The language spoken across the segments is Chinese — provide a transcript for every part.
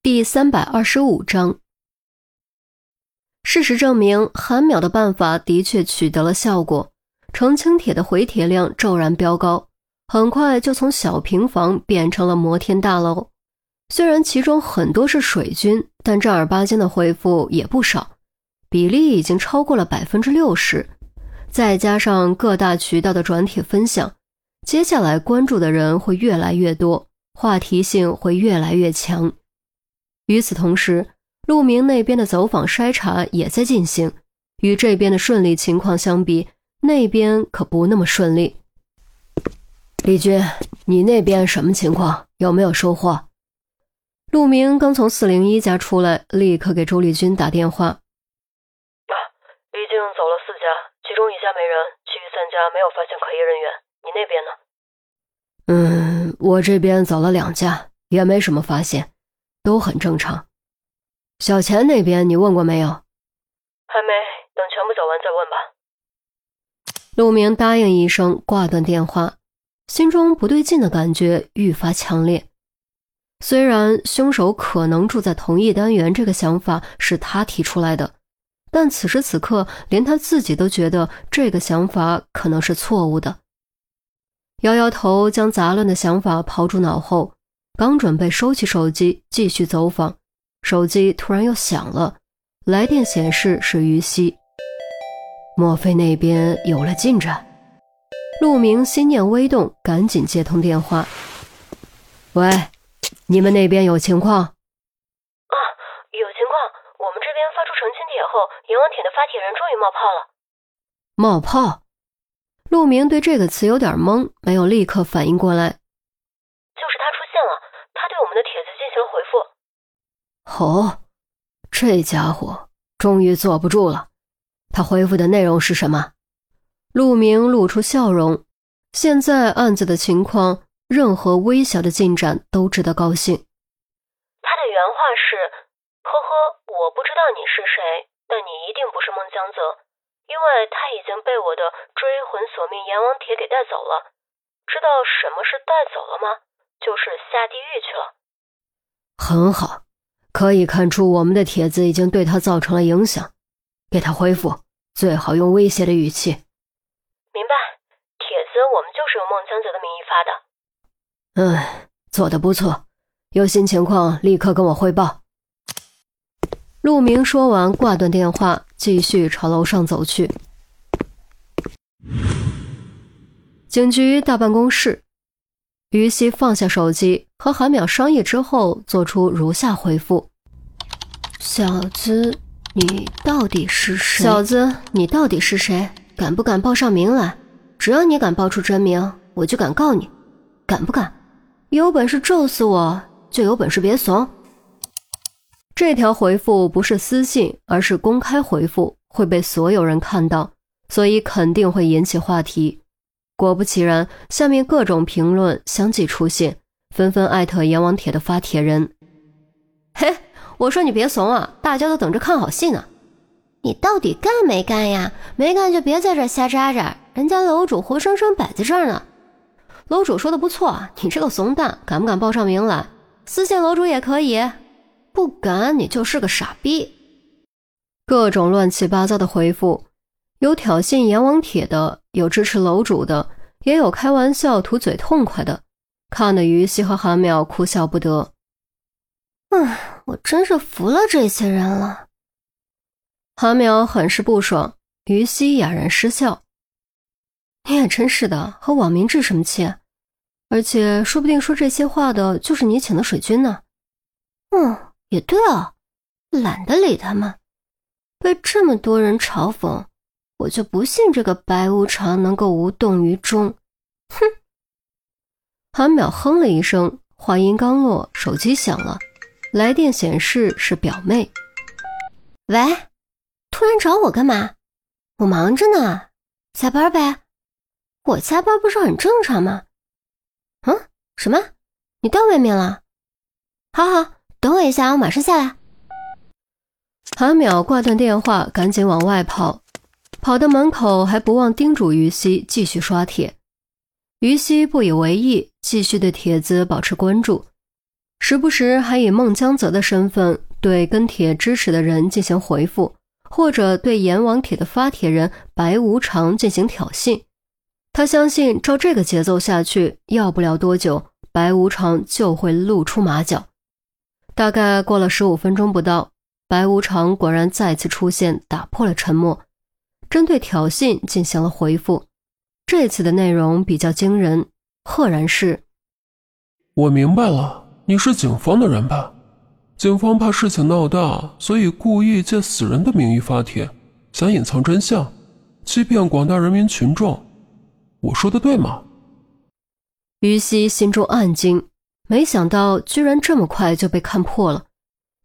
第三百二十五章。事实证明，韩淼的办法的确取得了效果，澄清铁的回帖量骤然飙高，很快就从小平房变成了摩天大楼。虽然其中很多是水军，但正儿八经的回复也不少，比例已经超过了百分之六十。再加上各大渠道的转帖分享，接下来关注的人会越来越多，话题性会越来越强。与此同时，陆明那边的走访筛查也在进行。与这边的顺利情况相比，那边可不那么顺利。李军，你那边什么情况？有没有收获？陆明刚从四零一家出来，立刻给周丽君打电话。啊，已经走了四家，其中一家没人，其余三家没有发现可疑人员。你那边呢？嗯，我这边走了两家，也没什么发现。都很正常。小钱那边你问过没有？还没，等全部走完再问吧。陆明答应一声，挂断电话，心中不对劲的感觉愈发强烈。虽然凶手可能住在同一单元，这个想法是他提出来的，但此时此刻，连他自己都觉得这个想法可能是错误的。摇摇头，将杂乱的想法抛诸脑后。刚准备收起手机继续走访，手机突然又响了，来电显示是于西。莫非那边有了进展？陆明心念微动，赶紧接通电话。喂，你们那边有情况？啊，有情况。我们这边发出澄清帖后，阎王帖的发帖人终于冒泡了。冒泡？陆明对这个词有点懵，没有立刻反应过来。哦，这家伙终于坐不住了。他回复的内容是什么？陆明露出笑容。现在案子的情况，任何微小的进展都值得高兴。他的原话是：“呵呵，我不知道你是谁，但你一定不是孟江泽，因为他已经被我的追魂索命阎王帖给带走了。知道什么是带走了吗？就是下地狱去了。”很好。可以看出，我们的帖子已经对他造成了影响。给他回复，最好用威胁的语气。明白。帖子我们就是用孟江泽的名义发的。嗯，做的不错。有新情况立刻跟我汇报。陆明说完，挂断电话，继续朝楼上走去。警局大办公室，于西放下手机。和韩淼商议之后，做出如下回复：“小子，你到底是谁？小子，你到底是谁？敢不敢报上名来？只要你敢报出真名，我就敢告你。敢不敢？有本事咒死我，就有本事别怂。”这条回复不是私信，而是公开回复，会被所有人看到，所以肯定会引起话题。果不其然，下面各种评论相继出现。纷纷艾特阎王帖的发帖人，嘿，我说你别怂啊！大家都等着看好戏呢。你到底干没干呀？没干就别在这瞎喳喳，人家楼主活生生摆在这儿呢。楼主说的不错，你这个怂蛋，敢不敢报上名来？私信楼主也可以，不敢你就是个傻逼。各种乱七八糟的回复，有挑衅阎王帖的，有支持楼主的，也有开玩笑图嘴痛快的。看得于西和韩淼哭笑不得。唉，我真是服了这些人了。韩淼很是不爽，于西哑然失笑：“你也真是的，和网民置什么气？而且说不定说这些话的就是你请的水军呢。”嗯，也对啊，懒得理他们。被这么多人嘲讽，我就不信这个白无常能够无动于衷。哼！韩淼哼了一声，话音刚落，手机响了，来电显示是表妹。喂，突然找我干嘛？我忙着呢，下班呗。我加班不是很正常吗？嗯，什么？你到外面了？好好，等我一下，我马上下来。韩淼挂断电话，赶紧往外跑，跑到门口还不忘叮嘱于西继续刷帖。于西不以为意，继续对帖子保持关注。时不时还以孟江泽的身份对跟帖支持的人进行回复，或者对阎王帖的发帖人白无常进行挑衅。他相信，照这个节奏下去，要不了多久，白无常就会露出马脚。大概过了十五分钟不到，白无常果然再次出现，打破了沉默，针对挑衅进行了回复。这次的内容比较惊人，赫然是：“我明白了，你是警方的人吧？警方怕事情闹大，所以故意借死人的名义发帖，想隐藏真相，欺骗广大人民群众。我说的对吗？”于西心中暗惊。没想到居然这么快就被看破了。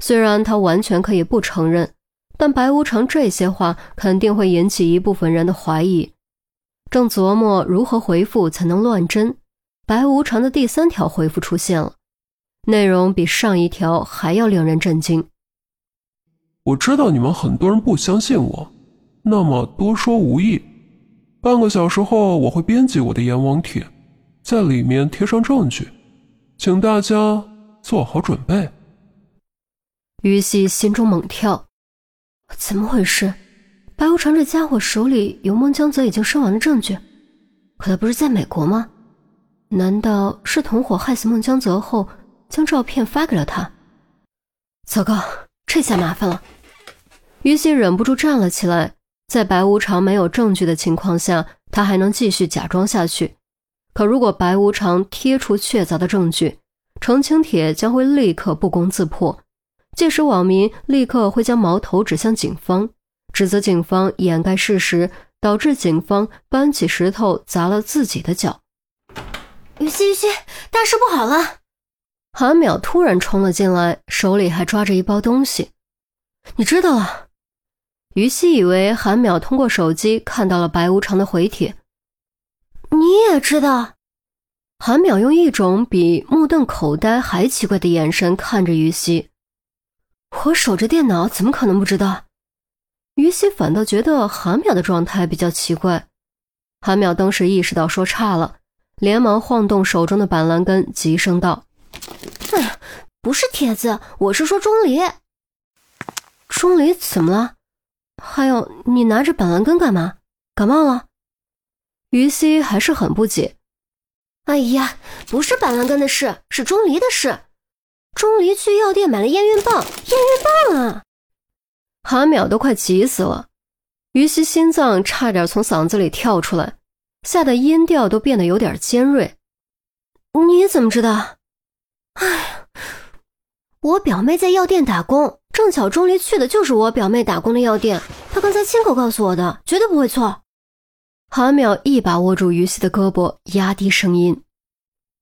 虽然他完全可以不承认，但白无常这些话肯定会引起一部分人的怀疑。正琢磨如何回复才能乱真，白无常的第三条回复出现了，内容比上一条还要令人震惊。我知道你们很多人不相信我，那么多说无益。半个小时后我会编辑我的阎王帖，在里面贴上证据。请大家做好准备。于西心中猛跳，怎么回事？白无常这家伙手里有孟江泽已经身亡的证据，可他不是在美国吗？难道是同伙害死孟江泽后，将照片发给了他？糟糕，这下麻烦了！于西忍不住站了起来。在白无常没有证据的情况下，他还能继续假装下去。可如果白无常贴出确凿的证据，澄清帖将会立刻不攻自破，届时网民立刻会将矛头指向警方，指责警方掩盖事实，导致警方搬起石头砸了自己的脚。于西，于西，大事不好了！韩淼突然冲了进来，手里还抓着一包东西。你知道了？于西以为韩淼通过手机看到了白无常的回帖。你也知道，韩淼用一种比目瞪口呆还奇怪的眼神看着于西。我守着电脑，怎么可能不知道？于西反倒觉得韩淼的状态比较奇怪。韩淼当时意识到说差了，连忙晃动手中的板蓝根，急声道：“哎呀，不是铁子，我是说钟离。钟离怎么了？还有，你拿着板蓝根干嘛？感冒了？”于西还是很不解。哎呀，不是板蓝根的事，是钟离的事。钟离去药店买了验孕棒，验孕棒啊！韩淼都快急死了，于西心脏差点从嗓子里跳出来，吓得音调都变得有点尖锐。你怎么知道？哎呀，我表妹在药店打工，正巧钟离去的就是我表妹打工的药店，她刚才亲口告诉我的，绝对不会错。韩淼一把握住于西的胳膊，压低声音：“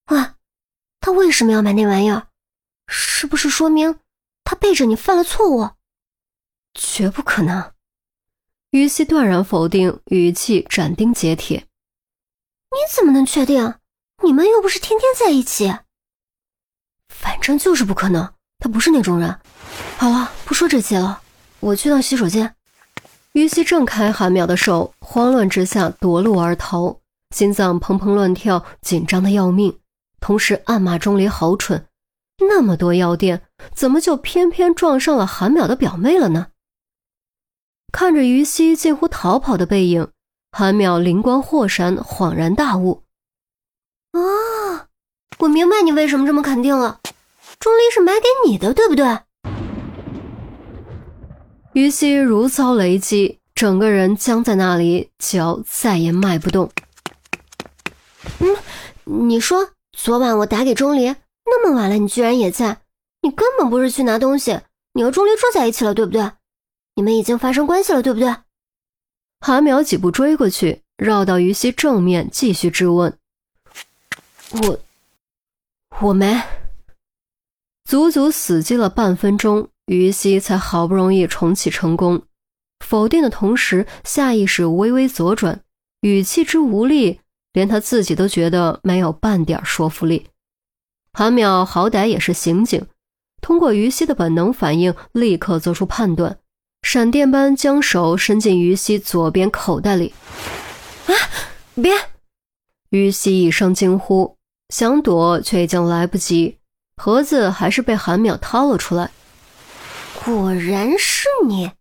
啊，他为什么要买那玩意儿？是不是说明他背着你犯了错误？”“绝不可能！”于西断然否定，语气斩钉截铁。“你怎么能确定？你们又不是天天在一起。”“反正就是不可能，他不是那种人。”“好了，不说这些了，我去趟洗手间。”于西挣开韩淼的手，慌乱之下夺路而逃，心脏砰砰乱跳，紧张的要命，同时暗骂钟离好蠢，那么多药店，怎么就偏偏撞上了韩淼的表妹了呢？看着于西近乎逃跑的背影，韩淼灵光豁闪，恍然大悟：“啊，我明白你为什么这么肯定了，钟离是买给你的，对不对？”于西如遭雷击，整个人僵在那里，脚再也迈不动。嗯，你说昨晚我打给钟离，那么晚了，你居然也在？你根本不是去拿东西，你和钟离住在一起了，对不对？你们已经发生关系了，对不对？韩淼几步追过去，绕到于西正面，继续质问：“我，我没。”足足死机了半分钟。于西才好不容易重启成功，否定的同时，下意识微微左转，语气之无力，连他自己都觉得没有半点说服力。韩淼好歹也是刑警，通过于西的本能反应，立刻做出判断，闪电般将手伸进于西左边口袋里。啊！别！于西一声惊呼，想躲却已经来不及。盒子还是被韩淼掏了出来。果然是你，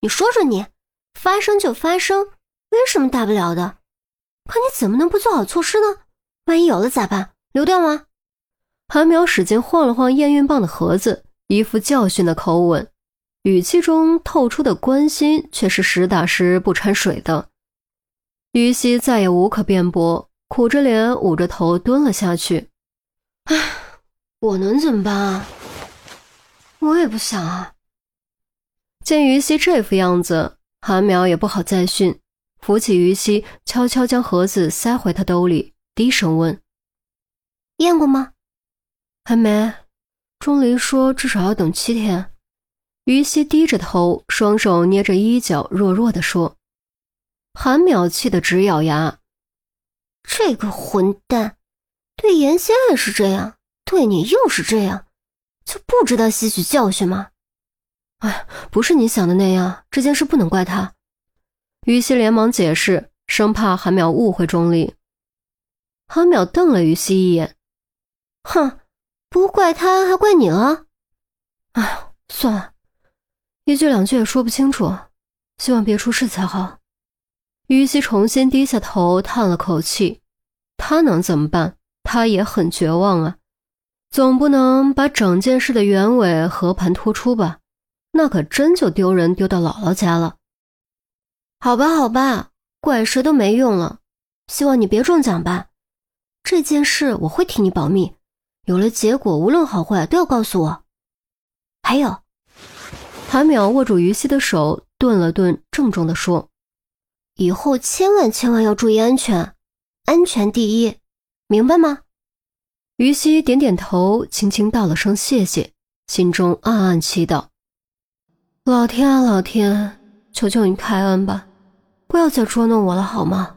你说说你，发生就发生，没什么大不了的。可你怎么能不做好措施呢？万一有了咋办？流掉吗？韩苗使劲晃了晃验孕棒的盒子，一副教训的口吻，语气中透出的关心却是实打实不掺水的。于西再也无可辩驳，苦着脸捂着头蹲了下去。唉，我能怎么办啊？我也不想啊。见于西这副样子，韩淼也不好再训，扶起于西，悄悄将盒子塞回他兜里，低声问：“验过吗？”“还没。”钟离说：“至少要等七天。”于西低着头，双手捏着衣角，弱弱的说。韩淼气得直咬牙：“这个混蛋，对妍希也是这样，对你又是这样，就不知道吸取教训吗？”哎，不是你想的那样，这件事不能怪他。于西连忙解释，生怕韩淼误会钟离。韩淼瞪了于西一眼：“哼，不怪他，还怪你了？哎，算了，一句两句也说不清楚，希望别出事才好。”于西重新低下头，叹了口气。他能怎么办？他也很绝望啊，总不能把整件事的原委和盘托出吧？那可真就丢人丢到姥姥家了。好吧，好吧，怪谁都没用了。希望你别中奖吧。这件事我会替你保密，有了结果，无论好坏都要告诉我。还有，韩淼握住于西的手，顿了顿，郑重地说：“以后千万千万要注意安全，安全第一，明白吗？”于西点点头，轻轻道了声谢谢，心中暗暗祈祷。老天啊，老天，求求你开恩吧，不要再捉弄我了，好吗？